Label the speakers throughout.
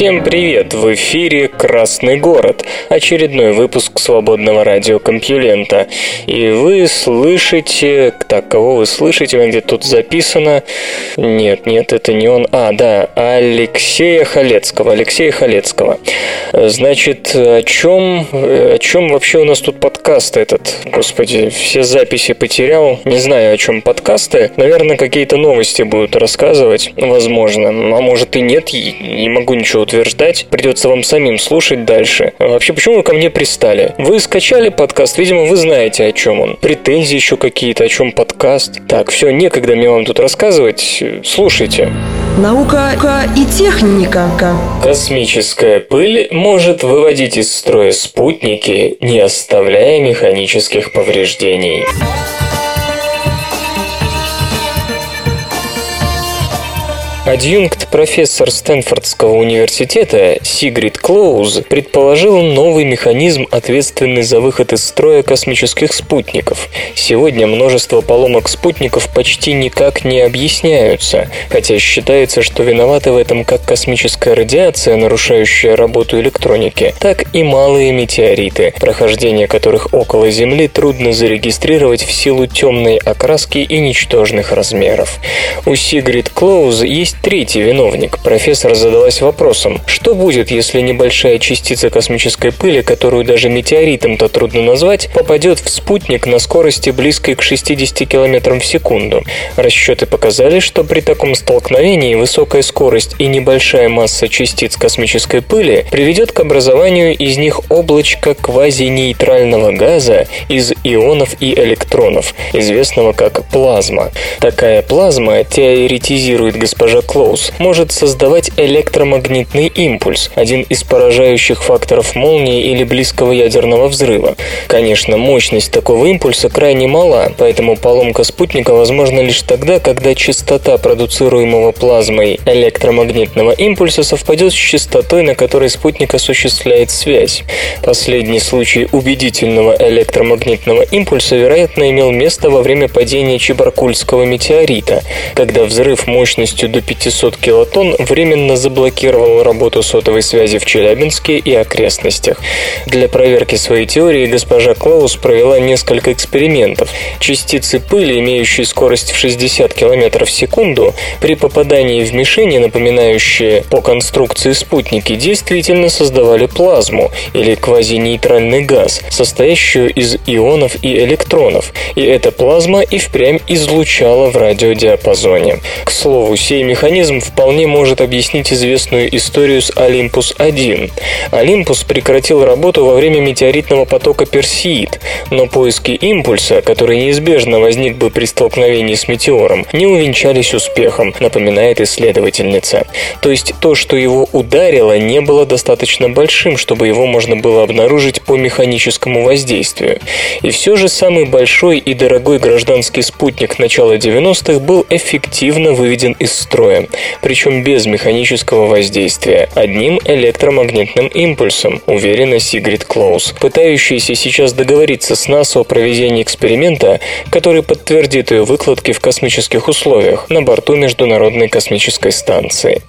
Speaker 1: Всем привет! В эфире «Красный город», очередной выпуск свободного радиокомпьюлента. И вы слышите... Так, кого вы слышите? Где тут записано... Нет, нет, это не он. А, да, Алексея Халецкого. Алексея Халецкого. Значит, о чем, о чем вообще у нас тут подкаст этот? Господи, все записи потерял. Не знаю, о чем подкасты. Наверное, какие-то новости будут рассказывать. Возможно. А может и нет. Не могу ничего утверждать. Придется вам самим слушать дальше. А вообще, почему вы ко мне пристали? Вы скачали подкаст, видимо, вы знаете, о чем он. Претензии еще какие-то, о чем подкаст. Так, все, некогда мне вам тут рассказывать. Слушайте.
Speaker 2: Наука и техника.
Speaker 1: Космическая пыль может выводить из строя спутники, не оставляя механических повреждений. Адъюнкт профессор Стэнфордского университета Сигрид Клоуз предположил новый механизм, ответственный за выход из строя космических спутников. Сегодня множество поломок спутников почти никак не объясняются, хотя считается, что виноваты в этом как космическая радиация, нарушающая работу электроники, так и малые метеориты, прохождение которых около Земли трудно зарегистрировать в силу темной окраски и ничтожных размеров. У Сигрид Клоуз есть третий виновник. Профессор задалась вопросом, что будет, если небольшая частица космической пыли, которую даже метеоритом-то трудно назвать, попадет в спутник на скорости близкой к 60 км в секунду. Расчеты показали, что при таком столкновении высокая скорость и небольшая масса частиц космической пыли приведет к образованию из них облачка квазинейтрального газа из ионов и электронов, известного как плазма. Такая плазма, теоретизирует госпожа Клоус, может создавать электромагнитный импульс, один из поражающих факторов молнии или близкого ядерного взрыва. Конечно, мощность такого импульса крайне мала, поэтому поломка спутника возможна лишь тогда, когда частота продуцируемого плазмой электромагнитного импульса совпадет с частотой, на которой спутник осуществляет связь. Последний случай убедительного электромагнитного импульса, вероятно, имел место во время падения Чебаркульского метеорита, когда взрыв мощностью до 5 500 килотонн временно заблокировал работу сотовой связи в Челябинске и окрестностях. Для проверки своей теории госпожа Клаус провела несколько экспериментов. Частицы пыли, имеющие скорость в 60 км в секунду, при попадании в мишени, напоминающие по конструкции спутники, действительно создавали плазму или квазинейтральный газ, состоящую из ионов и электронов, и эта плазма и впрямь излучала в радиодиапазоне. К слову, сей механизм вполне может объяснить известную историю с Олимпус-1. Олимпус прекратил работу во время метеоритного потока Персеид, но поиски импульса, который неизбежно возник бы при столкновении с метеором, не увенчались успехом, напоминает исследовательница. То есть то, что его ударило, не было достаточно большим, чтобы его можно было обнаружить по механическому воздействию. И все же самый большой и дорогой гражданский спутник начала 90-х был эффективно выведен из строя причем без механического воздействия, одним электромагнитным импульсом, уверена Сигрид Клоус, пытающаяся сейчас договориться с НАСА о проведении эксперимента, который подтвердит ее выкладки в космических условиях на борту Международной космической станции.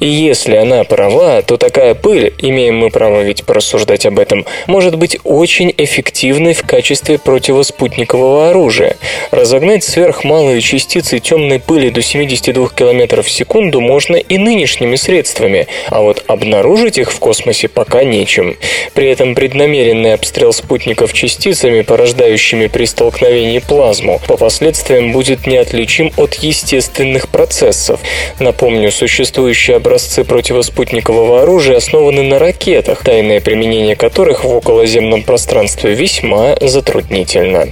Speaker 1: И если она права, то такая пыль, имеем мы право ведь порассуждать об этом, может быть очень эффективной в качестве противоспутникового оружия. Разогнать сверхмалые частицы темной пыли до 72 км в секунду можно и нынешними средствами, а вот обнаружить их в космосе пока нечем. При этом преднамеренный обстрел спутников частицами, порождающими при столкновении плазму, по последствиям будет неотличим от естественных процессов. Напомню, существующие образцы противоспутникового оружия основаны на ракетах, тайное применение которых в околоземном пространстве весьма затруднительно.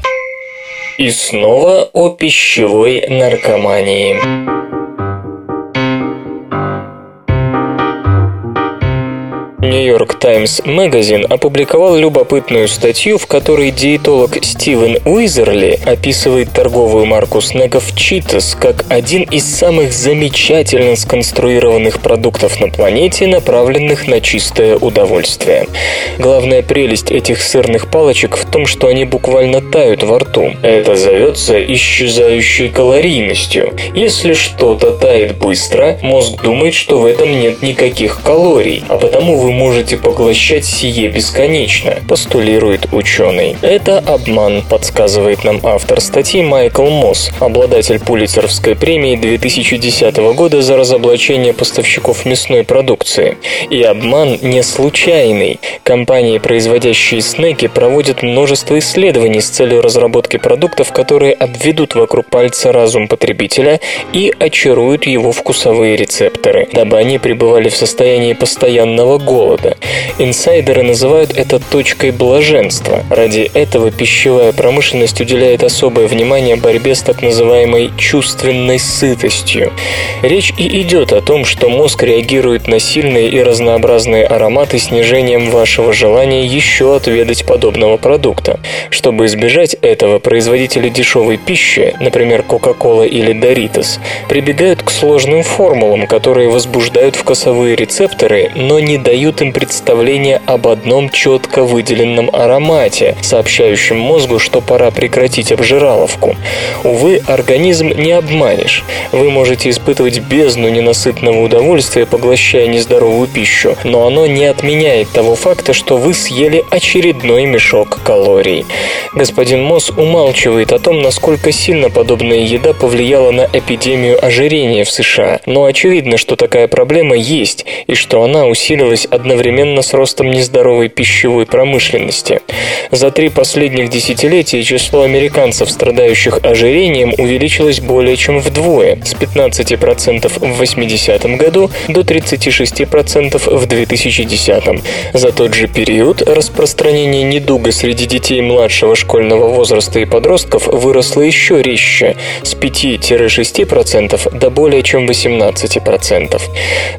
Speaker 1: И снова о пищевой наркомании. Нью-Йорк Таймс Magazine опубликовал любопытную статью, в которой диетолог Стивен Уизерли описывает торговую марку снеков Cheetos как один из самых замечательно сконструированных продуктов на планете, направленных на чистое удовольствие. Главная прелесть этих сырных палочек в том, что они буквально тают во рту. Это зовется исчезающей калорийностью. Если что-то тает быстро, мозг думает, что в этом нет никаких калорий, а потому вы можете поглощать сие бесконечно, постулирует ученый. Это обман, подсказывает нам автор статьи Майкл Мосс, обладатель Пулицеровской премии 2010 года за разоблачение поставщиков мясной продукции. И обман не случайный. Компании, производящие снеки, проводят множество исследований с целью разработки продуктов, которые обведут вокруг пальца разум потребителя и очаруют его вкусовые рецепторы, дабы они пребывали в состоянии постоянного голода голода. Инсайдеры называют это точкой блаженства. Ради этого пищевая промышленность уделяет особое внимание борьбе с так называемой чувственной сытостью. Речь и идет о том, что мозг реагирует на сильные и разнообразные ароматы снижением вашего желания еще отведать подобного продукта. Чтобы избежать этого, производители дешевой пищи, например, Coca-Cola или Doritos, прибегают к сложным формулам, которые возбуждают вкусовые рецепторы, но не дают дают им представление об одном четко выделенном аромате, сообщающем мозгу, что пора прекратить обжираловку. Увы, организм не обманешь. Вы можете испытывать бездну ненасытного удовольствия, поглощая нездоровую пищу, но оно не отменяет того факта, что вы съели очередной мешок калорий. Господин Мосс умалчивает о том, насколько сильно подобная еда повлияла на эпидемию ожирения в США, но очевидно, что такая проблема есть и что она усилилась одновременно с ростом нездоровой пищевой промышленности. За три последних десятилетия число американцев, страдающих ожирением, увеличилось более чем вдвое – с 15% в 80-м году до 36% в 2010 -м. За тот же период распространение недуга среди детей младшего школьного возраста и подростков выросло еще резче – с 5-6% до более чем 18%.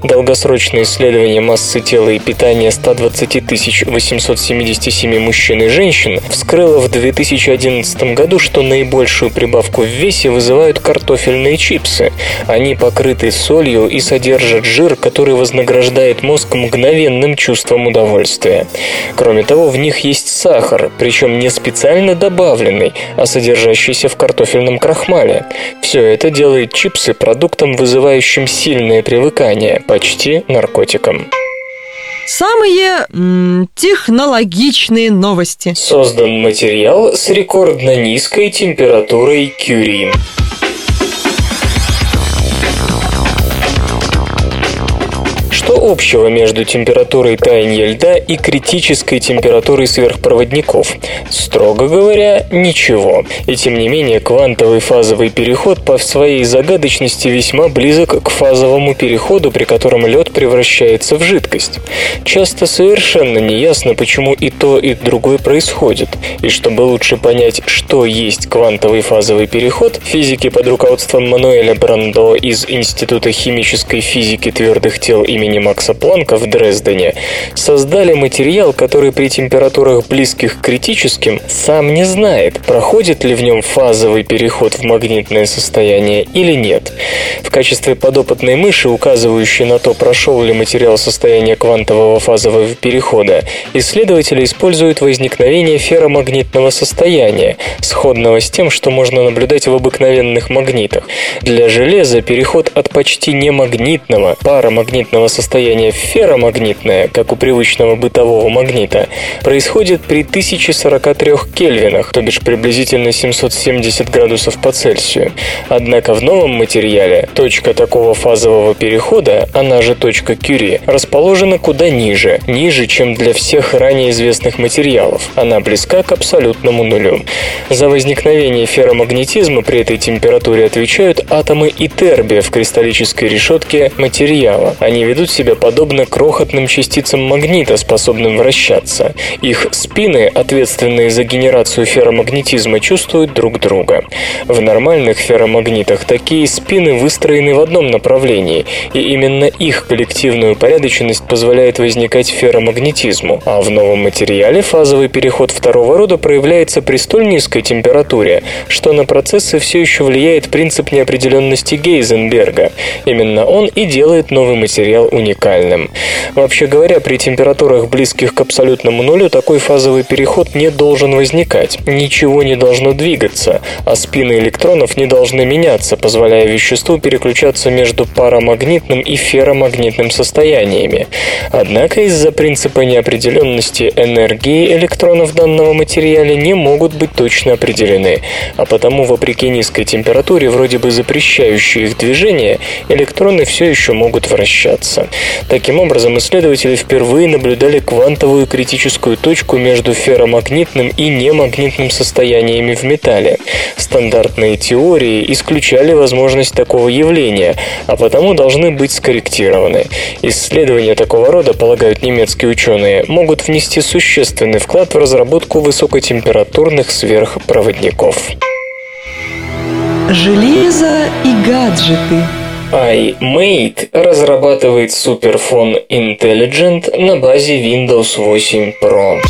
Speaker 1: Долгосрочные исследования массы тела и питания 120 877 мужчин и женщин вскрыла в 2011 году, что наибольшую прибавку в весе вызывают картофельные чипсы. Они покрыты солью и содержат жир, который вознаграждает мозг мгновенным чувством удовольствия. Кроме того, в них есть сахар, причем не специально добавленный, а содержащийся в картофельном крахмале. Все это делает чипсы продуктом, вызывающим сильное привыкание, почти наркотиком.
Speaker 2: Самые м, технологичные новости.
Speaker 1: Создан материал с рекордно низкой температурой Кюри. Что общего между температурой таяния льда и критической температурой сверхпроводников? Строго говоря, ничего. И тем не менее, квантовый фазовый переход по своей загадочности весьма близок к фазовому переходу, при котором лед превращается в жидкость. Часто совершенно неясно, почему и то, и другое происходит. И чтобы лучше понять, что есть квантовый фазовый переход, физики под руководством Мануэля Брандо из Института химической физики твердых тел имени Макса Планка в Дрездене создали материал, который при температурах близких к критическим сам не знает, проходит ли в нем фазовый переход в магнитное состояние или нет. В качестве подопытной мыши, указывающей на то, прошел ли материал состояния квантового фазового перехода, исследователи используют возникновение ферромагнитного состояния, сходного с тем, что можно наблюдать в обыкновенных магнитах. Для железа переход от почти немагнитного парамагнитного состояния состояние ферромагнитное, как у привычного бытового магнита, происходит при 1043 кельвинах, то бишь приблизительно 770 градусов по Цельсию. Однако в новом материале точка такого фазового перехода, она же точка Кюри, расположена куда ниже, ниже, чем для всех ранее известных материалов. Она близка к абсолютному нулю. За возникновение ферромагнетизма при этой температуре отвечают атомы и тербия в кристаллической решетке материала. Они ведут себя себя подобно крохотным частицам магнита, способным вращаться. Их спины, ответственные за генерацию ферромагнетизма, чувствуют друг друга. В нормальных ферромагнитах такие спины выстроены в одном направлении, и именно их коллективную упорядоченность позволяет возникать ферромагнетизму, а в новом материале фазовый переход второго рода проявляется при столь низкой температуре, что на процессы все еще влияет принцип неопределенности Гейзенберга. Именно он и делает новый материал уникальным. Вообще говоря, при температурах близких к абсолютному нулю такой фазовый переход не должен возникать. Ничего не должно двигаться, а спины электронов не должны меняться, позволяя веществу переключаться между парамагнитным и ферромагнитным состояниями. Однако из-за принципа неопределенности энергии электронов данного материала не могут быть точно определены, а потому, вопреки низкой температуре, вроде бы запрещающей их движение, электроны все еще могут вращаться. Таким образом, исследователи впервые наблюдали квантовую критическую точку между ферромагнитным и немагнитным состояниями в металле. Стандартные теории исключали возможность такого явления, а потому должны быть скорректированы. Исследования такого рода, полагают немецкие ученые, могут внести существенный вклад в разработку высокотемпературных сверхпроводников.
Speaker 2: Железо и гаджеты
Speaker 1: iMate разрабатывает суперфон Intelligent на базе Windows 8 Pro.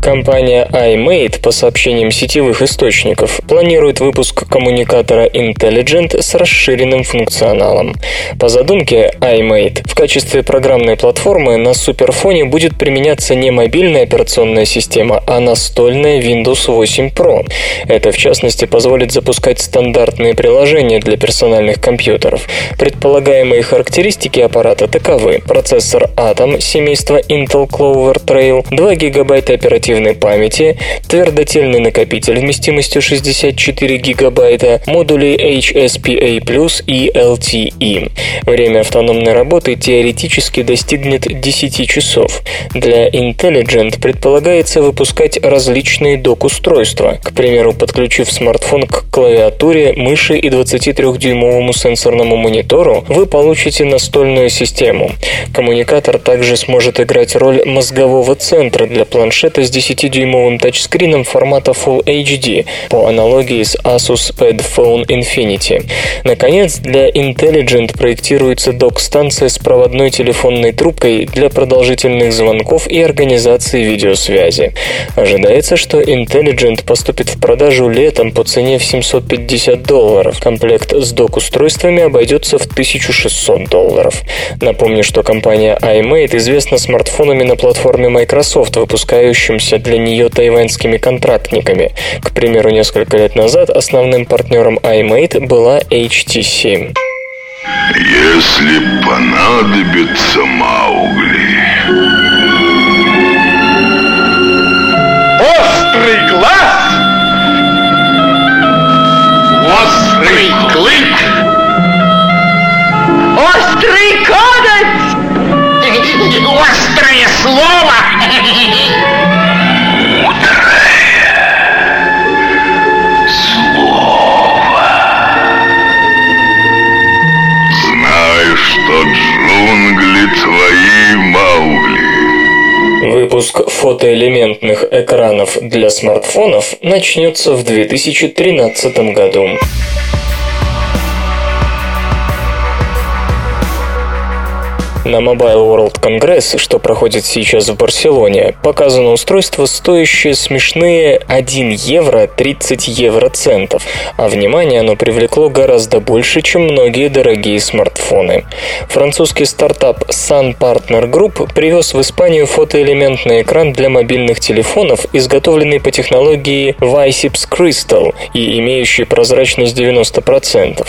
Speaker 1: Компания iMate, по сообщениям сетевых источников, планирует выпуск коммуникатора Intelligent с расширенным функционалом. По задумке iMate в качестве программной платформы на суперфоне будет применяться не мобильная операционная система, а настольная Windows 8 Pro. Это, в частности, позволит запускать стандартные приложения для персональных компьютеров. Предполагаемые характеристики аппарата таковы. Процессор Atom семейства Intel Clover Trail, 2 ГБ оперативной оперативной памяти, твердотельный накопитель вместимостью 64 гигабайта, модули HSPA+, и LTE. Время автономной работы теоретически достигнет 10 часов. Для Intelligent предполагается выпускать различные док-устройства. К примеру, подключив смартфон к клавиатуре, мыши и 23-дюймовому сенсорному монитору, вы получите настольную систему. Коммуникатор также сможет играть роль мозгового центра для планшета с 10-дюймовым тачскрином формата Full HD по аналогии с Asus Padfone Infinity. Наконец, для Intelligent проектируется док-станция с проводной телефонной трубкой для продолжительных звонков и организации видеосвязи. Ожидается, что Intelligent поступит в продажу летом по цене в 750 долларов. Комплект с док-устройствами обойдется в 1600 долларов. Напомню, что компания iMate известна смартфонами на платформе Microsoft, выпускающимся являющимися для нее тайваньскими контрактниками. К примеру, несколько лет назад основным партнером iMate была HTC.
Speaker 3: Если понадобится Маугли.
Speaker 4: Острый глаз! Острый клык!
Speaker 5: Острый коготь!
Speaker 4: Острое слово!
Speaker 1: Фотоэлементных экранов для смартфонов начнется в 2013 году. На Mobile World Congress, что проходит сейчас в Барселоне, показано устройство, стоящее смешные 1 евро 30 евроцентов, а внимание оно привлекло гораздо больше, чем многие дорогие смартфоны. Французский стартап Sun Partner Group привез в Испанию фотоэлементный экран для мобильных телефонов, изготовленный по технологии Vysips Crystal и имеющий прозрачность 90%.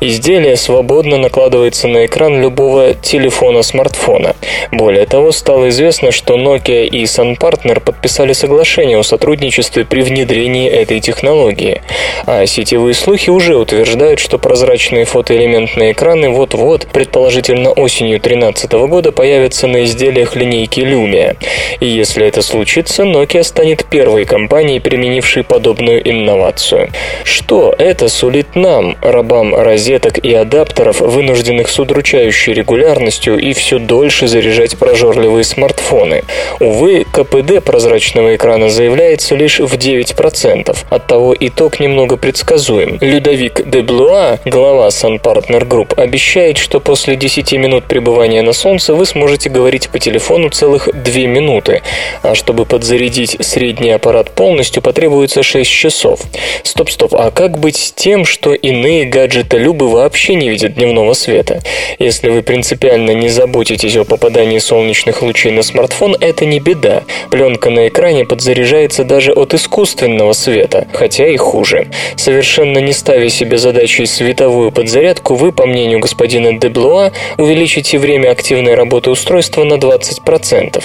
Speaker 1: Изделие свободно накладывается на экран любого телефона смартфона. Более того, стало известно, что Nokia и Sun Partner подписали соглашение о сотрудничестве при внедрении этой технологии. А сетевые слухи уже утверждают, что прозрачные фотоэлементные экраны вот-вот, предположительно осенью 2013 года, появятся на изделиях линейки Lumia. И если это случится, Nokia станет первой компанией, применившей подобную инновацию. Что это сулит нам, рабам розеток и адаптеров, вынужденных с удручающей регулярностью и все дольше заряжать прожорливые смартфоны? Увы, КПД прозрачного экрана заявляется лишь в 9%. Оттого итог немного предсказуем. Людовик де Блуа, глава Sun Partner Group, обещает, что после 10 минут пребывания на солнце вы сможете говорить по телефону целых 2 минуты, а чтобы подзарядить средний аппарат полностью, потребуется 6 часов. Стоп-стоп, а как быть с тем, что иные гаджеты-любы вообще не видят дневного света? Если вы принципиально не заботитесь о попадании солнечных лучей на смартфон, это не беда. Пленка на экране подзаряжается даже от искусственного света, хотя и хуже. Совершенно не ставя себе задачей световую подзарядку, вы, по мнению господина Деблуа, увеличите время активной работы устройства на 20%.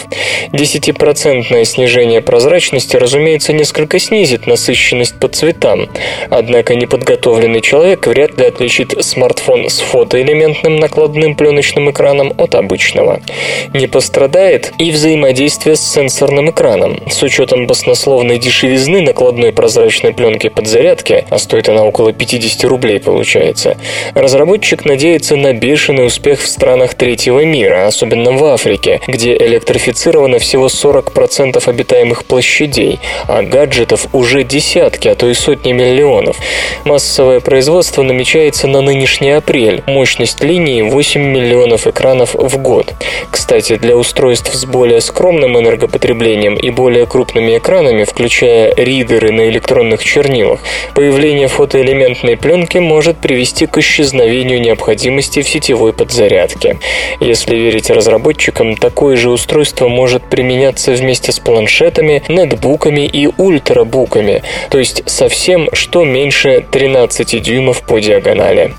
Speaker 1: 10% снижение прозрачности, разумеется, несколько снизит насыщенность по цветам. Однако неподготовленный человек вряд ли отличит смартфон с фотоэлементным накладным пленочным экраном от обычного. Не пострадает и взаимодействие с сенсорным экраном. С учетом баснословной дешевизны накладной прозрачной пленки подзарядки, а стоит она около 50 рублей получается, разработчик надеется на бешеный успех в странах третьего мира, особенно в Африке, где электрифицировано всего 40% обитаемых площадей, а гаджетов уже десятки, а то и сотни миллионов. Массовое производство намечается на нынешний апрель. Мощность линии 8 миллионов экранов в год. Кстати, для устройств с более скромным энергопотреблением и более крупными экранами, включая ридеры на электронных чернилах, появление фотоэлементной пленки может привести к исчезновению необходимости в сетевой подзарядке. Если верить разработчикам, такое же устройство может применяться вместе с планшетами, нетбуками и ультрабуками, то есть совсем что меньше 13 дюймов по диагонали.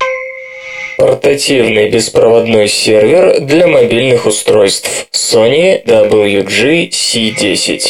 Speaker 1: Портативный беспроводной сервер для мобильных устройств Sony WG-C10.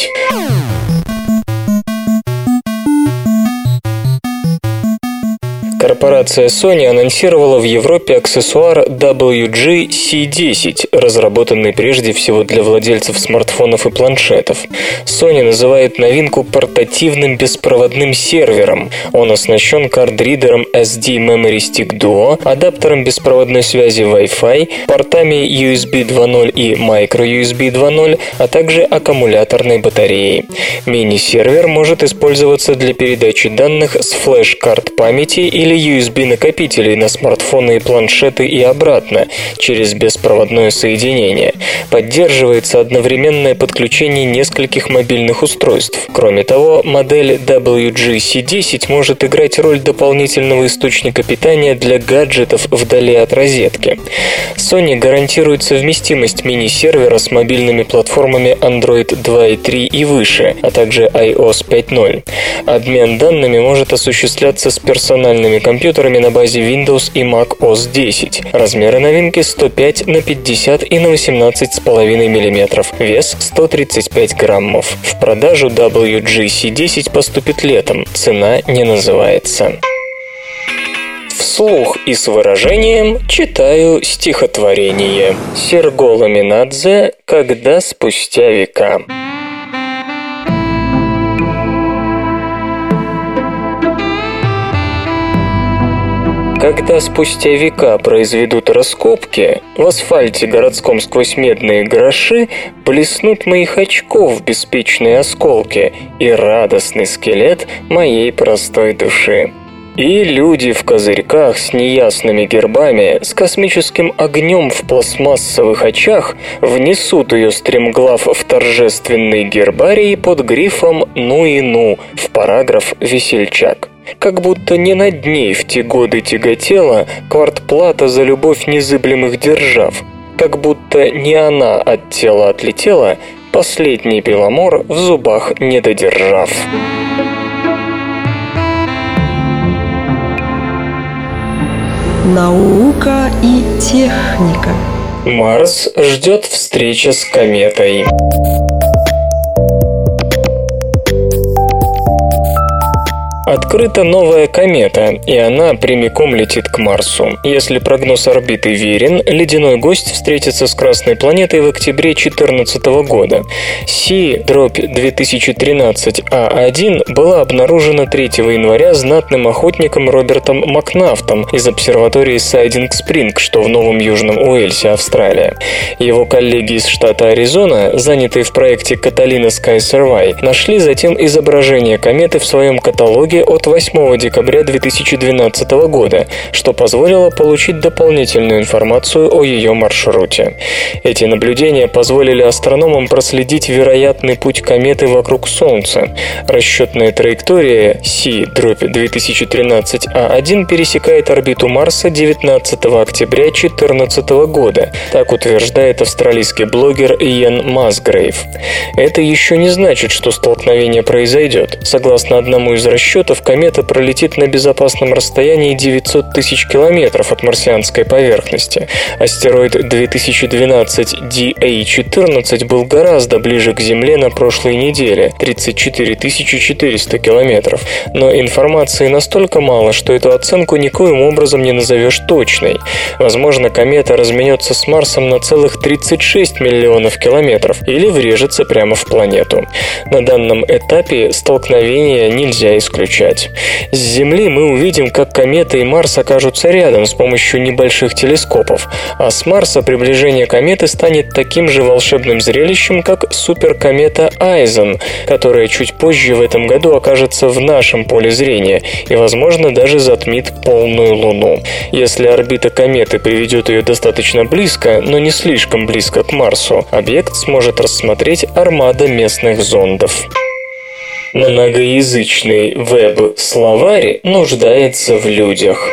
Speaker 1: Корпорация Sony анонсировала в Европе аксессуар WG-C10, разработанный прежде всего для владельцев смартфонов и планшетов. Sony называет новинку портативным беспроводным сервером. Он оснащен кардридером SD Memory Stick Duo, адаптером беспроводной связи Wi-Fi, портами USB 2.0 и Micro USB 2.0, а также аккумуляторной батареей. Мини-сервер может использоваться для передачи данных с флеш-карт памяти или USB-накопителей на смартфоны и планшеты и обратно через беспроводное соединение. Поддерживается одновременное подключение нескольких мобильных устройств. Кроме того, модель WG-C10 может играть роль дополнительного источника питания для гаджетов вдали от розетки. Sony гарантирует совместимость мини-сервера с мобильными платформами Android 2.3 и выше, а также iOS 5.0. Обмен данными может осуществляться с персональными компьютерами на базе Windows и Mac OS 10. Размеры новинки 105 на 50 и на 18,5 мм. Вес 135 граммов. В продажу WGC10 поступит летом. Цена не называется. Вслух и с выражением читаю стихотворение. Серго Ламинадзе «Когда спустя века». Когда спустя века произведут раскопки, в асфальте городском сквозь медные гроши блеснут моих очков беспечные осколки и радостный скелет моей простой души. И люди в козырьках с неясными гербами, с космическим огнем в пластмассовых очах внесут ее стремглав в торжественный гербарий под грифом «Ну и ну» в параграф «Весельчак» как будто не над ней в те годы тяготела квартплата за любовь незыблемых держав, как будто не она от тела отлетела, последний беломор в зубах не додержав.
Speaker 2: Наука и техника.
Speaker 1: Марс ждет встреча с кометой. Открыта новая комета, и она прямиком летит к Марсу. Если прогноз орбиты верен, ледяной гость встретится с Красной планетой в октябре 2014 года. Си-2013А1 была обнаружена 3 января знатным охотником Робертом Макнафтом из обсерватории Сайдинг Спринг, что в Новом Южном Уэльсе, Австралия. Его коллеги из штата Аризона, занятые в проекте Каталина Sky Survey, нашли затем изображение кометы в своем каталоге от 8 декабря 2012 года, что позволило получить дополнительную информацию о ее маршруте. Эти наблюдения позволили астрономам проследить вероятный путь кометы вокруг Солнца. Расчетная траектория Си-2013А1 пересекает орбиту Марса 19 октября 2014 года, так утверждает австралийский блогер Иэн Масгрейв. Это еще не значит, что столкновение произойдет. Согласно одному из расчетов, расчетов комета пролетит на безопасном расстоянии 900 тысяч километров от марсианской поверхности. Астероид 2012 DA-14 был гораздо ближе к Земле на прошлой неделе – 34 400 километров. Но информации настолько мало, что эту оценку никоим образом не назовешь точной. Возможно, комета разменется с Марсом на целых 36 миллионов километров или врежется прямо в планету. На данном этапе столкновения нельзя исключать изучать. С Земли мы увидим, как комета и Марс окажутся рядом с помощью небольших телескопов, а с Марса приближение кометы станет таким же волшебным зрелищем, как суперкомета Айзен, которая чуть позже в этом году окажется в нашем поле зрения и, возможно, даже затмит полную Луну. Если орбита кометы приведет ее достаточно близко, но не слишком близко к Марсу, объект сможет рассмотреть армада местных зондов. Многоязычный веб-словарь нуждается в людях.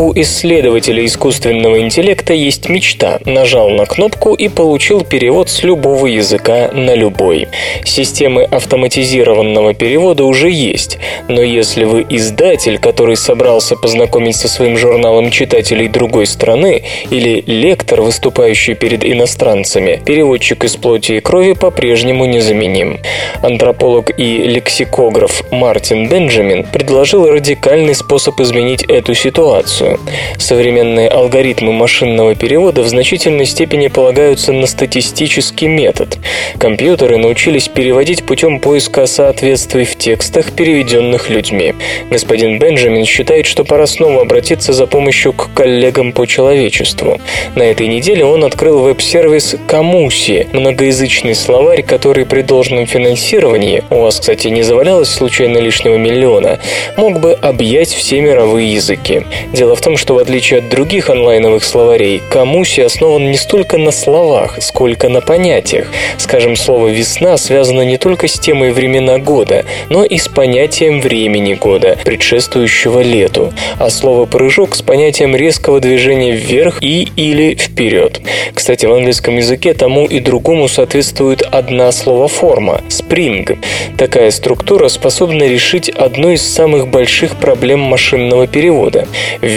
Speaker 1: У исследователя искусственного интеллекта есть мечта. Нажал на кнопку и получил перевод с любого языка на любой. Системы автоматизированного перевода уже есть, но если вы издатель, который собрался познакомить со своим журналом читателей другой страны, или лектор, выступающий перед иностранцами, переводчик из плоти и крови по-прежнему незаменим. Антрополог и лексикограф Мартин Бенджамин предложил радикальный способ изменить эту ситуацию Современные алгоритмы машинного перевода в значительной степени полагаются на статистический метод. Компьютеры научились переводить путем поиска соответствий в текстах, переведенных людьми. Господин Бенджамин считает, что пора снова обратиться за помощью к коллегам по человечеству. На этой неделе он открыл веб-сервис Камуси, многоязычный словарь, который при должном финансировании, у вас, кстати, не завалялось случайно лишнего миллиона, мог бы объять все мировые языки. Дело в в том, что в отличие от других онлайновых словарей, Камуси основан не столько на словах, сколько на понятиях. Скажем, слово «весна» связано не только с темой времена года, но и с понятием времени года, предшествующего лету, а слово «прыжок» с понятием резкого движения вверх и или вперед. Кстати, в английском языке тому и другому соответствует одна словоформа – spring. Такая структура способна решить одну из самых больших проблем машинного перевода.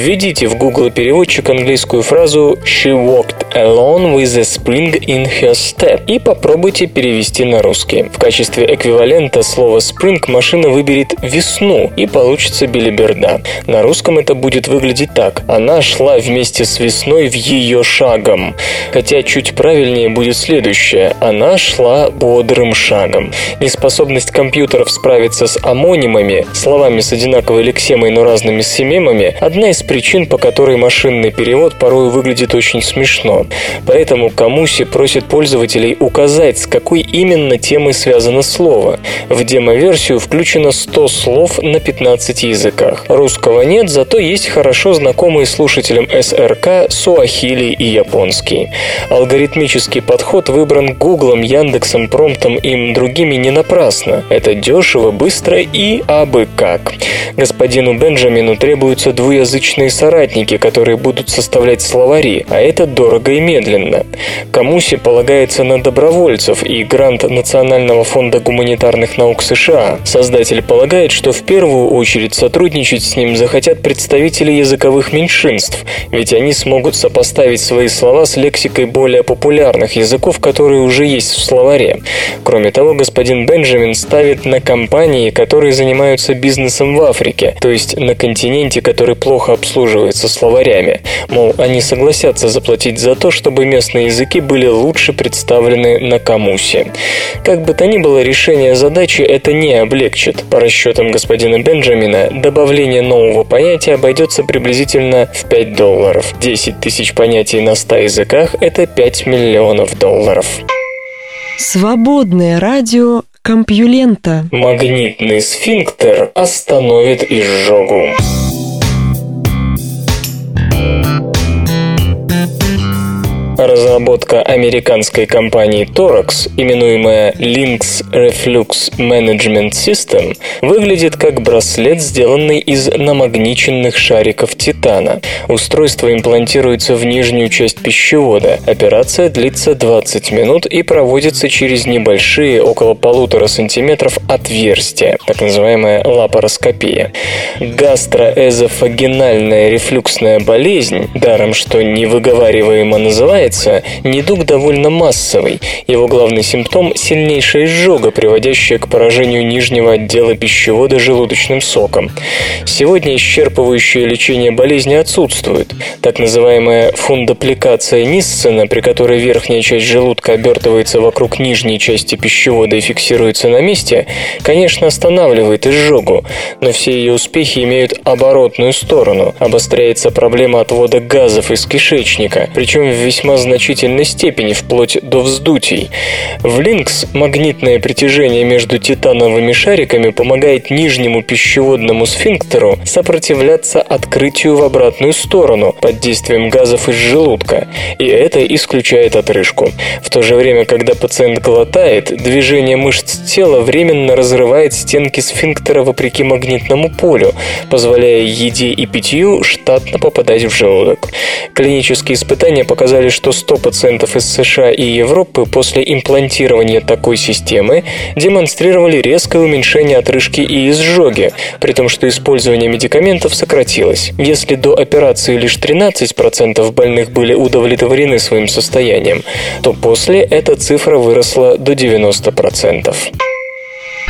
Speaker 1: Введите в Google переводчик английскую фразу «She walked alone with a spring in her step» и попробуйте перевести на русский. В качестве эквивалента слова «spring» машина выберет «весну» и получится билиберда. На русском это будет выглядеть так. Она шла вместе с весной в ее шагом. Хотя чуть правильнее будет следующее. Она шла бодрым шагом. Неспособность компьютеров справиться с амонимами, словами с одинаковой лексемой, но разными семимами – одна из причин по которой машинный перевод порой выглядит очень смешно. Поэтому Камуси просит пользователей указать, с какой именно темой связано слово. В демо-версию включено 100 слов на 15 языках. Русского нет, зато есть хорошо знакомые слушателям СРК суахили и японский. Алгоритмический подход выбран Гуглом, Яндексом, Промптом и другими не напрасно. Это дешево, быстро и абы как. Господину Бенджамину требуются двуязычные соратники, которые будут составлять словари, а это дорого и медленно. Камуси полагается на добровольцев и грант Национального фонда гуманитарных наук США. Создатель полагает, что в первую очередь сотрудничать с ним захотят представители языковых меньшинств, ведь они смогут сопоставить свои слова с лексикой более популярных языков, которые уже есть в словаре. Кроме того, господин Бенджамин ставит на компании, которые занимаются бизнесом в Африке, то есть на континенте, который плохо обслуживается словарями. Мол, они согласятся заплатить за то, чтобы местные языки были лучше представлены на Камусе. Как бы то ни было, решение задачи это не облегчит. По расчетам господина Бенджамина, добавление нового понятия обойдется приблизительно в 5 долларов. 10 тысяч понятий на 100 языках – это 5 миллионов долларов.
Speaker 2: Свободное радио Компьюлента.
Speaker 1: Магнитный сфинктер остановит изжогу. Разработка американской компании Torax, именуемая Lynx Reflux Management System, выглядит как браслет, сделанный из намагниченных шариков титана. Устройство имплантируется в нижнюю часть пищевода. Операция длится 20 минут и проводится через небольшие, около полутора сантиметров отверстия, так называемая лапароскопия. Гастроэзофагинальная рефлюксная болезнь, даром что невыговариваемо называется, считается, недуг довольно массовый. Его главный симптом – сильнейшая изжога, приводящая к поражению нижнего отдела пищевода желудочным соком. Сегодня исчерпывающее лечение болезни отсутствует. Так называемая фундопликация Ниссена, при которой верхняя часть желудка обертывается вокруг нижней части пищевода и фиксируется на месте, конечно, останавливает изжогу, но все ее успехи имеют оборотную сторону. Обостряется проблема отвода газов из кишечника, причем в весьма значительной степени, вплоть до вздутий. В Линкс магнитное притяжение между титановыми шариками помогает нижнему пищеводному сфинктеру сопротивляться открытию в обратную сторону под действием газов из желудка, и это исключает отрыжку. В то же время, когда пациент глотает, движение мышц тела временно разрывает стенки сфинктера вопреки магнитному полю, позволяя еде и питью штатно попадать в желудок. Клинические испытания показали, что 100 пациентов из США и Европы после имплантирования такой системы демонстрировали резкое уменьшение отрыжки и изжоги, при том, что использование медикаментов сократилось. Если до операции лишь 13% больных были удовлетворены своим состоянием, то после эта цифра выросла до 90%.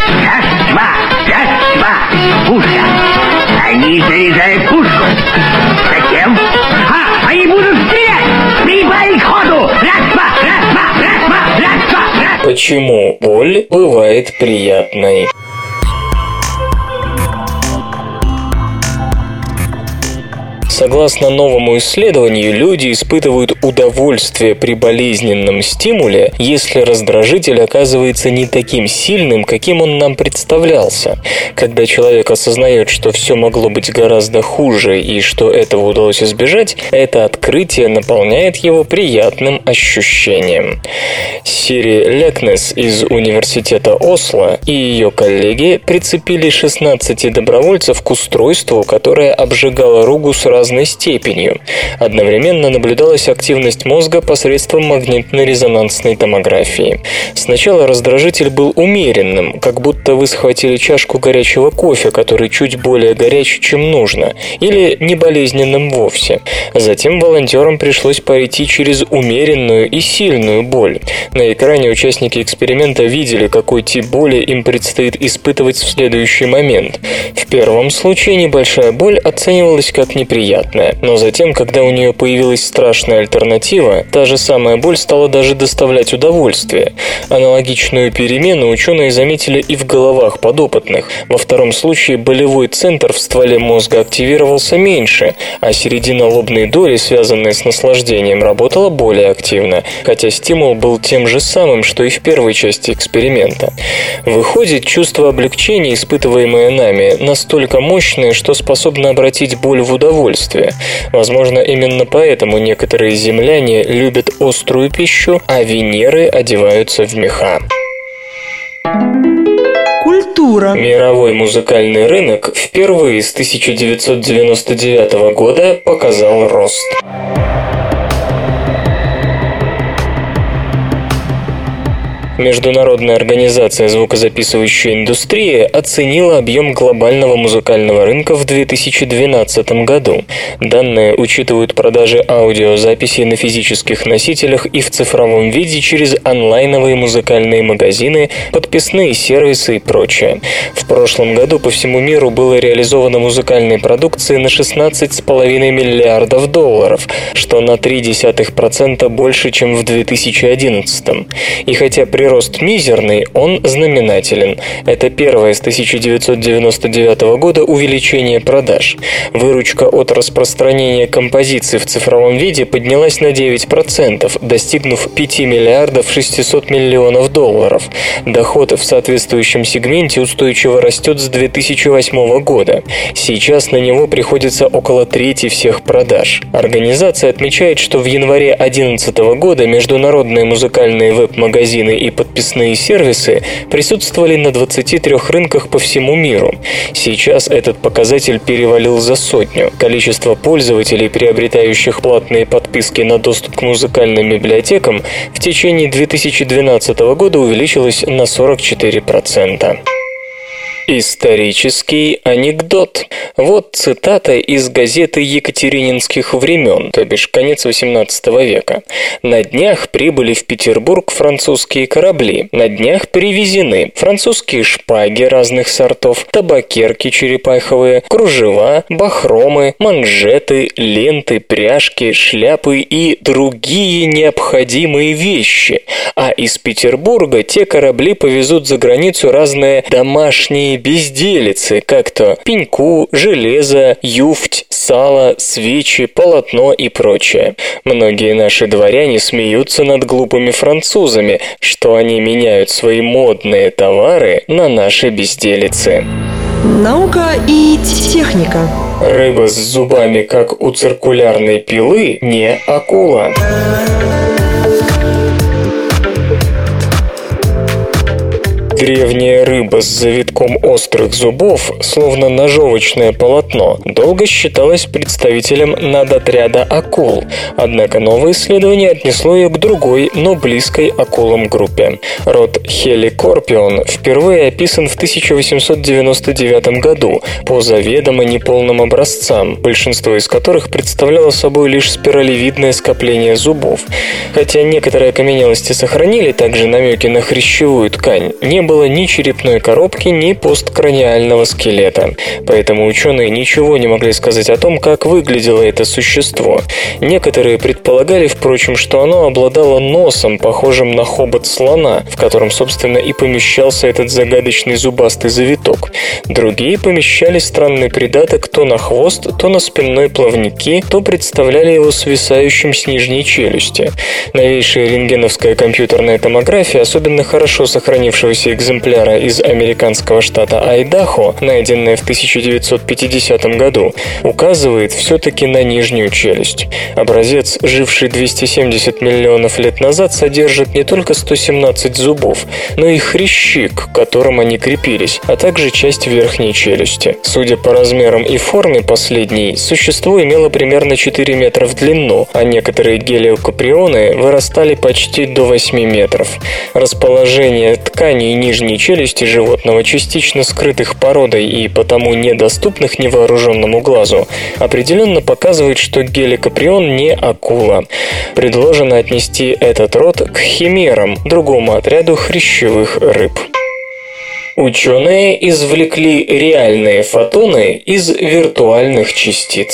Speaker 1: Раз,
Speaker 4: два, раз, два, пушка. Они заряжают пушку. Затем... А, они будут
Speaker 1: Почему боль бывает приятной? Согласно новому исследованию, люди испытывают удовольствие при болезненном стимуле, если раздражитель оказывается не таким сильным, каким он нам представлялся. Когда человек осознает, что все могло быть гораздо хуже и что этого удалось избежать, это открытие наполняет его приятным ощущением. Сири Лекнес из университета Осло и ее коллеги прицепили 16 добровольцев к устройству, которое обжигало руку сразу разной степенью. Одновременно наблюдалась активность мозга посредством магнитно-резонансной томографии. Сначала раздражитель был умеренным, как будто вы схватили чашку горячего кофе, который чуть более горячий, чем нужно, или не болезненным вовсе. Затем волонтерам пришлось пройти через умеренную и сильную боль. На экране участники эксперимента видели, какой тип боли им предстоит испытывать в следующий момент. В первом случае небольшая боль оценивалась как неприятная неприятная. Но затем, когда у нее появилась страшная альтернатива, та же самая боль стала даже доставлять удовольствие. Аналогичную перемену ученые заметили и в головах подопытных. Во втором случае болевой центр в стволе мозга активировался меньше, а середина лобной доли, связанная с наслаждением, работала более активно, хотя стимул был тем же самым, что и в первой части эксперимента. Выходит, чувство облегчения, испытываемое нами, настолько мощное, что способно обратить боль в удовольствие удовольствие. Возможно, именно поэтому некоторые земляне любят острую пищу, а Венеры одеваются в меха.
Speaker 2: Культура.
Speaker 1: Мировой музыкальный рынок впервые с 1999 года показал рост. Международная организация звукозаписывающей индустрии оценила объем глобального музыкального рынка в 2012 году. Данные учитывают продажи аудиозаписей на физических носителях и в цифровом виде через онлайновые музыкальные магазины, подписные сервисы и прочее. В прошлом году по всему миру было реализовано музыкальной продукции на 16,5 миллиардов долларов, что на 0,3% больше, чем в 2011. И хотя при прирост мизерный, он знаменателен. Это первое с 1999 года увеличение продаж. Выручка от распространения композиций в цифровом виде поднялась на 9%, достигнув 5 миллиардов 600 миллионов долларов. Доход в соответствующем сегменте устойчиво растет с 2008 года. Сейчас на него приходится около трети всех продаж. Организация отмечает, что в январе 2011 года международные музыкальные веб-магазины и подписные сервисы присутствовали на 23 рынках по всему миру. Сейчас этот показатель перевалил за сотню. Количество пользователей, приобретающих платные подписки на доступ к музыкальным библиотекам, в течение 2012 года увеличилось на 44%. Исторический анекдот. Вот цитата из газеты Екатерининских времен, то бишь конец XVIII века. На днях прибыли в Петербург французские корабли. На днях привезены французские шпаги разных сортов, табакерки черепаховые, кружева, бахромы, манжеты, ленты, пряжки, шляпы и другие необходимые вещи. А из Петербурга те корабли повезут за границу разные домашние безделицы, как то пеньку, железо, юфть, сало, свечи, полотно и прочее. Многие наши дворяне смеются над глупыми французами, что они меняют свои модные товары на наши безделицы.
Speaker 2: Наука и техника.
Speaker 1: Рыба с зубами, как у циркулярной пилы, не акула. Древняя рыба с завитком острых зубов, словно ножовочное полотно, долго считалась представителем надотряда акул, однако новое исследование отнесло ее к другой, но близкой акулам группе. Род Хеликорпион впервые описан в 1899 году по заведомо неполным образцам, большинство из которых представляло собой лишь спиралевидное скопление зубов. Хотя некоторые окаменелости сохранили также намеки на хрящевую ткань, не было было ни черепной коробки, ни посткраниального скелета. Поэтому ученые ничего не могли сказать о том, как выглядело это существо. Некоторые предполагали, впрочем, что оно обладало носом, похожим на хобот слона, в котором, собственно, и помещался этот загадочный зубастый завиток. Другие помещали странный придаток то на хвост, то на спинной плавники, то представляли его свисающим с нижней челюсти. Новейшая рентгеновская компьютерная томография особенно хорошо сохранившегося экземпляра из американского штата Айдахо, найденная в 1950 году, указывает все-таки на нижнюю челюсть. Образец, живший 270 миллионов лет назад, содержит не только 117 зубов, но и хрящи, к которым они крепились, а также часть верхней челюсти. Судя по размерам и форме последней, существо имело примерно 4 метра в длину, а некоторые гелиокаприоны вырастали почти до 8 метров. Расположение тканей ниже нижней челюсти животного, частично скрытых породой и потому недоступных невооруженному глазу, определенно показывает, что геликоприон не акула. Предложено отнести этот род к химерам, другому отряду хрящевых рыб. Ученые извлекли реальные фотоны из виртуальных частиц.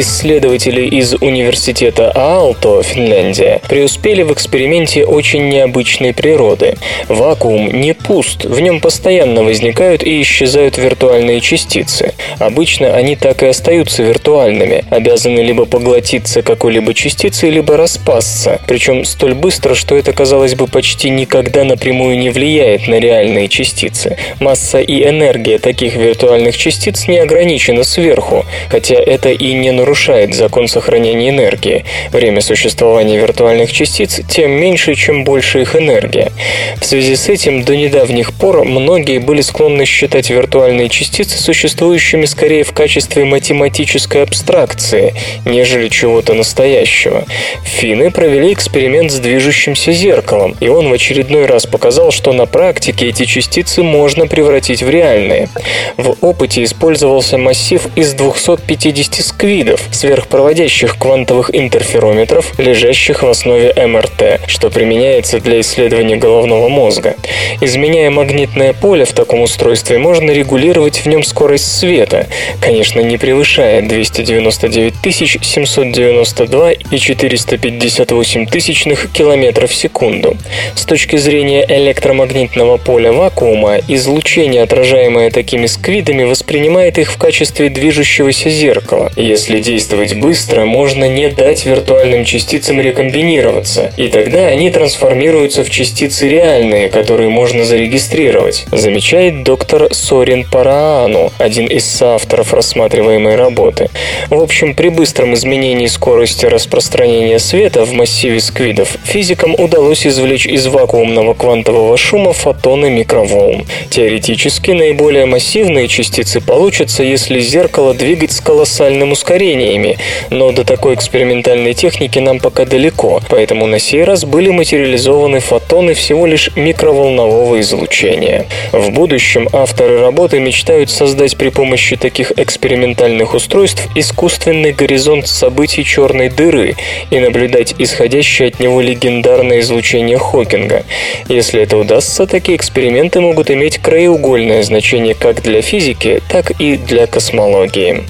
Speaker 1: Исследователи из университета Аалто, Финляндия, преуспели в эксперименте очень необычной природы. Вакуум не пуст, в нем постоянно возникают и исчезают виртуальные частицы. Обычно они так и остаются виртуальными, обязаны либо поглотиться какой-либо частицей, либо распасться, причем столь быстро, что это, казалось бы, почти никогда напрямую не влияет на реальные частицы. Масса и энергия таких виртуальных частиц не ограничена сверху, хотя это и не нарушает нарушает закон сохранения энергии. Время существования виртуальных частиц тем меньше, чем больше их энергия. В связи с этим до недавних пор многие были склонны считать виртуальные частицы существующими скорее в качестве математической абстракции, нежели чего-то настоящего. Финны провели эксперимент с движущимся зеркалом, и он в очередной раз показал, что на практике эти частицы можно превратить в реальные. В опыте использовался массив из 250 сквидов, сверхпроводящих квантовых интерферометров, лежащих в основе МРТ, что применяется для исследования головного мозга. Изменяя магнитное поле в таком устройстве, можно регулировать в нем скорость света, конечно, не превышая 299 792 и 458 тысячных километров в секунду. С точки зрения электромагнитного поля вакуума, излучение, отражаемое такими сквидами, воспринимает их в качестве движущегося зеркала. Если действовать быстро, можно не дать виртуальным частицам рекомбинироваться, и тогда они трансформируются в частицы реальные, которые можно зарегистрировать, замечает доктор Сорин Параану, один из соавторов рассматриваемой работы. В общем, при быстром изменении скорости распространения света в массиве сквидов физикам удалось извлечь из вакуумного квантового шума фотоны микроволн. Теоретически наиболее массивные частицы получатся, если зеркало двигать с колоссальным ускорениями, но до такой экспериментальной техники нам пока далеко, поэтому на сей раз были материализованы фотоны всего лишь микроволнового излучения. В будущем авторы работы мечтают создать при помощи таких экспериментальных устройств искусственный горизонт событий черной дыры и наблюдать исходящее от него легендарное излучение Хокинга. Если это удастся, такие эксперименты могут иметь краеугольное значение как для физики, так и для космологии.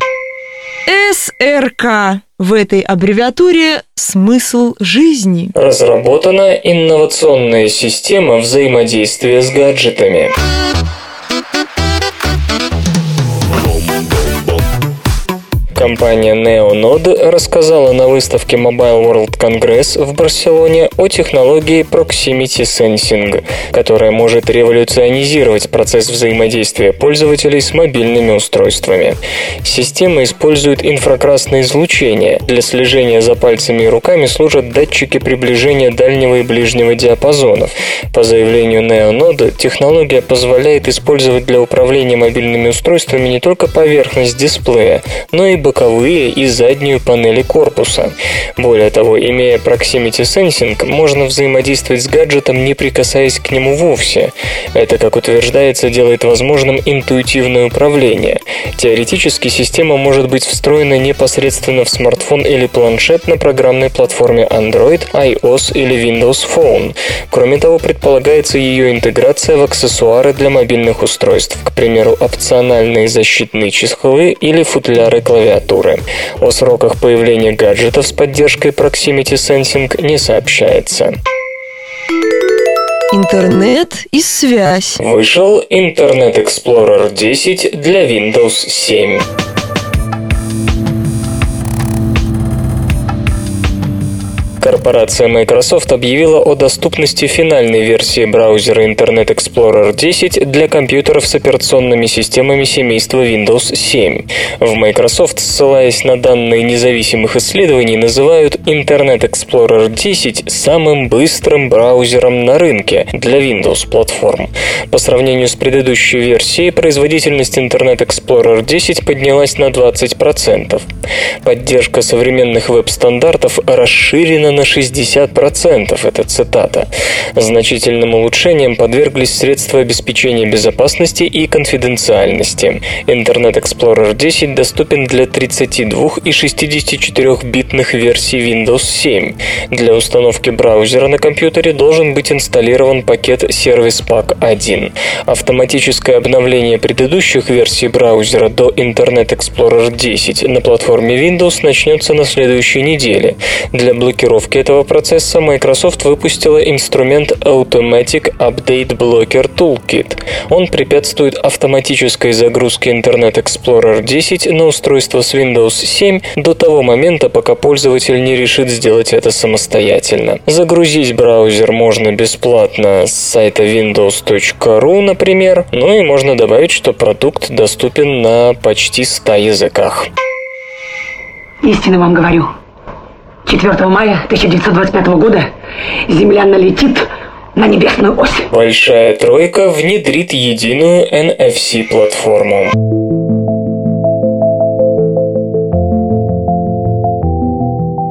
Speaker 2: СРК. В этой аббревиатуре смысл жизни.
Speaker 1: Разработана инновационная система взаимодействия с гаджетами. Компания NeoNode рассказала на выставке Mobile World Congress в Барселоне о технологии Proximity Sensing, которая может революционизировать процесс взаимодействия пользователей с мобильными устройствами. Система использует инфракрасное излучение. Для слежения за пальцами и руками служат датчики приближения дальнего и ближнего диапазонов. По заявлению NeoNode, технология позволяет использовать для управления мобильными устройствами не только поверхность дисплея, но и боковые и заднюю панели корпуса. Более того, имея Proximity Sensing, можно взаимодействовать с гаджетом, не прикасаясь к нему вовсе. Это, как утверждается, делает возможным интуитивное управление. Теоретически система может быть встроена непосредственно в смартфон или планшет на программной платформе Android, iOS или Windows Phone. Кроме того, предполагается ее интеграция в аксессуары для мобильных устройств, к примеру, опциональные защитные чехлы или футляры клавиатуры клавиатуры. О сроках появления гаджетов с поддержкой Proximity Sensing не сообщается.
Speaker 2: Интернет и связь.
Speaker 1: Вышел Internet Explorer 10 для Windows 7. Корпорация Microsoft объявила о доступности финальной версии браузера Internet Explorer 10 для компьютеров с операционными системами семейства Windows 7. В Microsoft, ссылаясь на данные независимых исследований, называют Internet Explorer 10 самым быстрым браузером на рынке для Windows платформ. По сравнению с предыдущей версией, производительность Internet Explorer 10 поднялась на 20%. Поддержка современных веб-стандартов расширена на 60%, это цитата. Значительным улучшением подверглись средства обеспечения безопасности и конфиденциальности. Internet Explorer 10 доступен для 32 и 64-битных версий Windows 7. Для установки браузера на компьютере должен быть инсталлирован пакет Service Pack 1. Автоматическое обновление предыдущих версий браузера до Internet Explorer 10 на платформе Windows начнется на следующей неделе. Для блокировки разработке этого процесса Microsoft выпустила инструмент Automatic Update Blocker Toolkit. Он препятствует автоматической загрузке Internet Explorer 10 на устройство с Windows 7 до того момента, пока пользователь не решит сделать это самостоятельно. Загрузить браузер можно бесплатно с сайта windows.ru, например, ну и можно добавить, что продукт доступен на почти 100 языках.
Speaker 6: Истинно вам говорю. 4 мая 1925 года Земля налетит на небесную ось.
Speaker 1: Большая тройка внедрит единую NFC-платформу.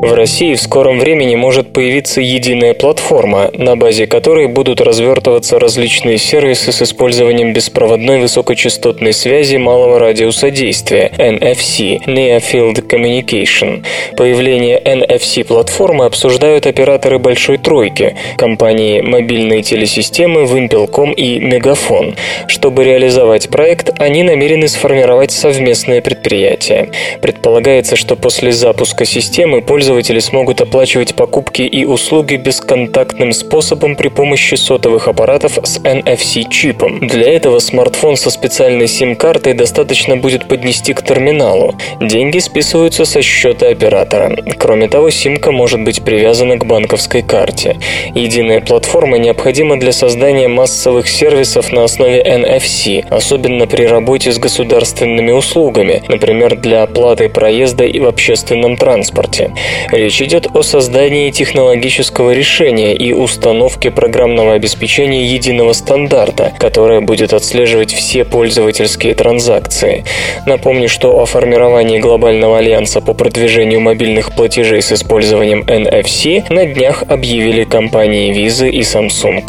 Speaker 1: В России в скором времени может появиться единая платформа, на базе которой будут развертываться различные сервисы с использованием беспроводной высокочастотной связи малого радиуса действия NFC – Near Field Communication. Появление NFC-платформы обсуждают операторы «Большой тройки» – компании мобильные телесистемы Вимпелком и Мегафон. Чтобы реализовать проект, они намерены сформировать совместное предприятие. Предполагается, что после запуска системы пользователи пользователи смогут оплачивать покупки и услуги бесконтактным способом при помощи сотовых аппаратов с NFC-чипом. Для этого смартфон со специальной сим-картой достаточно будет поднести к терминалу. Деньги списываются со счета оператора. Кроме того, симка может быть привязана к банковской карте. Единая платформа необходима для создания массовых сервисов на основе NFC, особенно при работе с государственными услугами, например, для оплаты проезда и в общественном транспорте. Речь идет о создании технологического решения и установке программного обеспечения единого стандарта, которое будет отслеживать все пользовательские транзакции. Напомню, что о формировании глобального альянса по продвижению мобильных платежей с использованием NFC на днях объявили компании Visa и Samsung.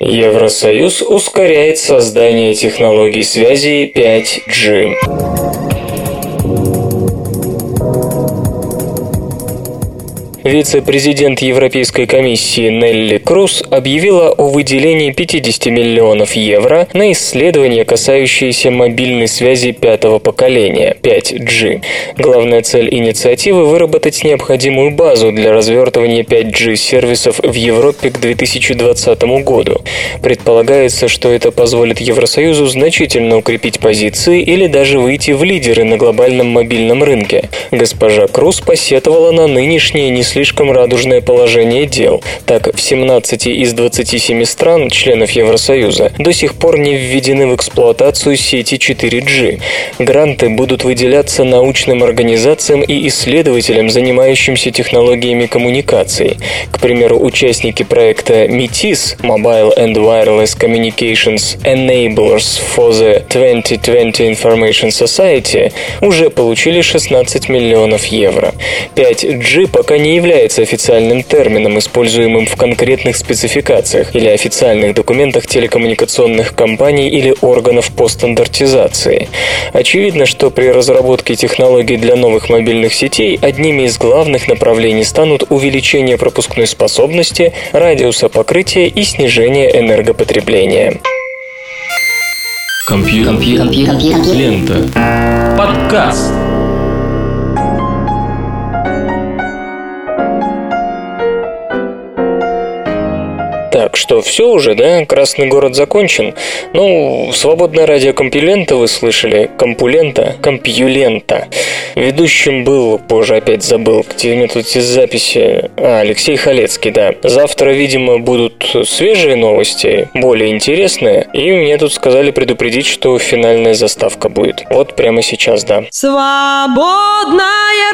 Speaker 1: Евросоюз ускоряет создание технологий связи 5G. Вице-президент Европейской комиссии Нелли Круз объявила о выделении 50 миллионов евро на исследования, касающиеся мобильной связи пятого поколения 5G. Главная цель инициативы – выработать необходимую базу для развертывания 5G-сервисов в Европе к 2020 году. Предполагается, что это позволит Евросоюзу значительно укрепить позиции или даже выйти в лидеры на глобальном мобильном рынке. Госпожа Круз посетовала на нынешнее не слишком радужное положение дел. Так, в 17 из 27 стран, членов Евросоюза, до сих пор не введены в эксплуатацию сети 4G. Гранты будут выделяться научным организациям и исследователям, занимающимся технологиями коммуникаций. К примеру, участники проекта MITIS Mobile and Wireless Communications Enablers for the 2020 Information Society уже получили 16 миллионов евро. 5G пока не является официальным термином, используемым в конкретных спецификациях или официальных документах телекоммуникационных компаний или органов по стандартизации. Очевидно, что при разработке технологий для новых мобильных сетей одними из главных направлений станут увеличение пропускной способности, радиуса покрытия и снижение энергопотребления.
Speaker 7: Компьютер. Компьютер. Компьютер. Лента. Подкаст.
Speaker 1: Так, что все уже, да? Красный город закончен. Ну, свободное радио Компилента вы слышали. Компулента, Компьюлента. Ведущим был, позже опять забыл, где у меня тут из записи... А, Алексей Халецкий, да. Завтра, видимо, будут свежие новости, более интересные. И мне тут сказали предупредить, что финальная заставка будет. Вот прямо сейчас, да.
Speaker 2: Свободное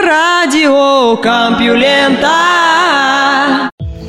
Speaker 2: радио Компьюлента.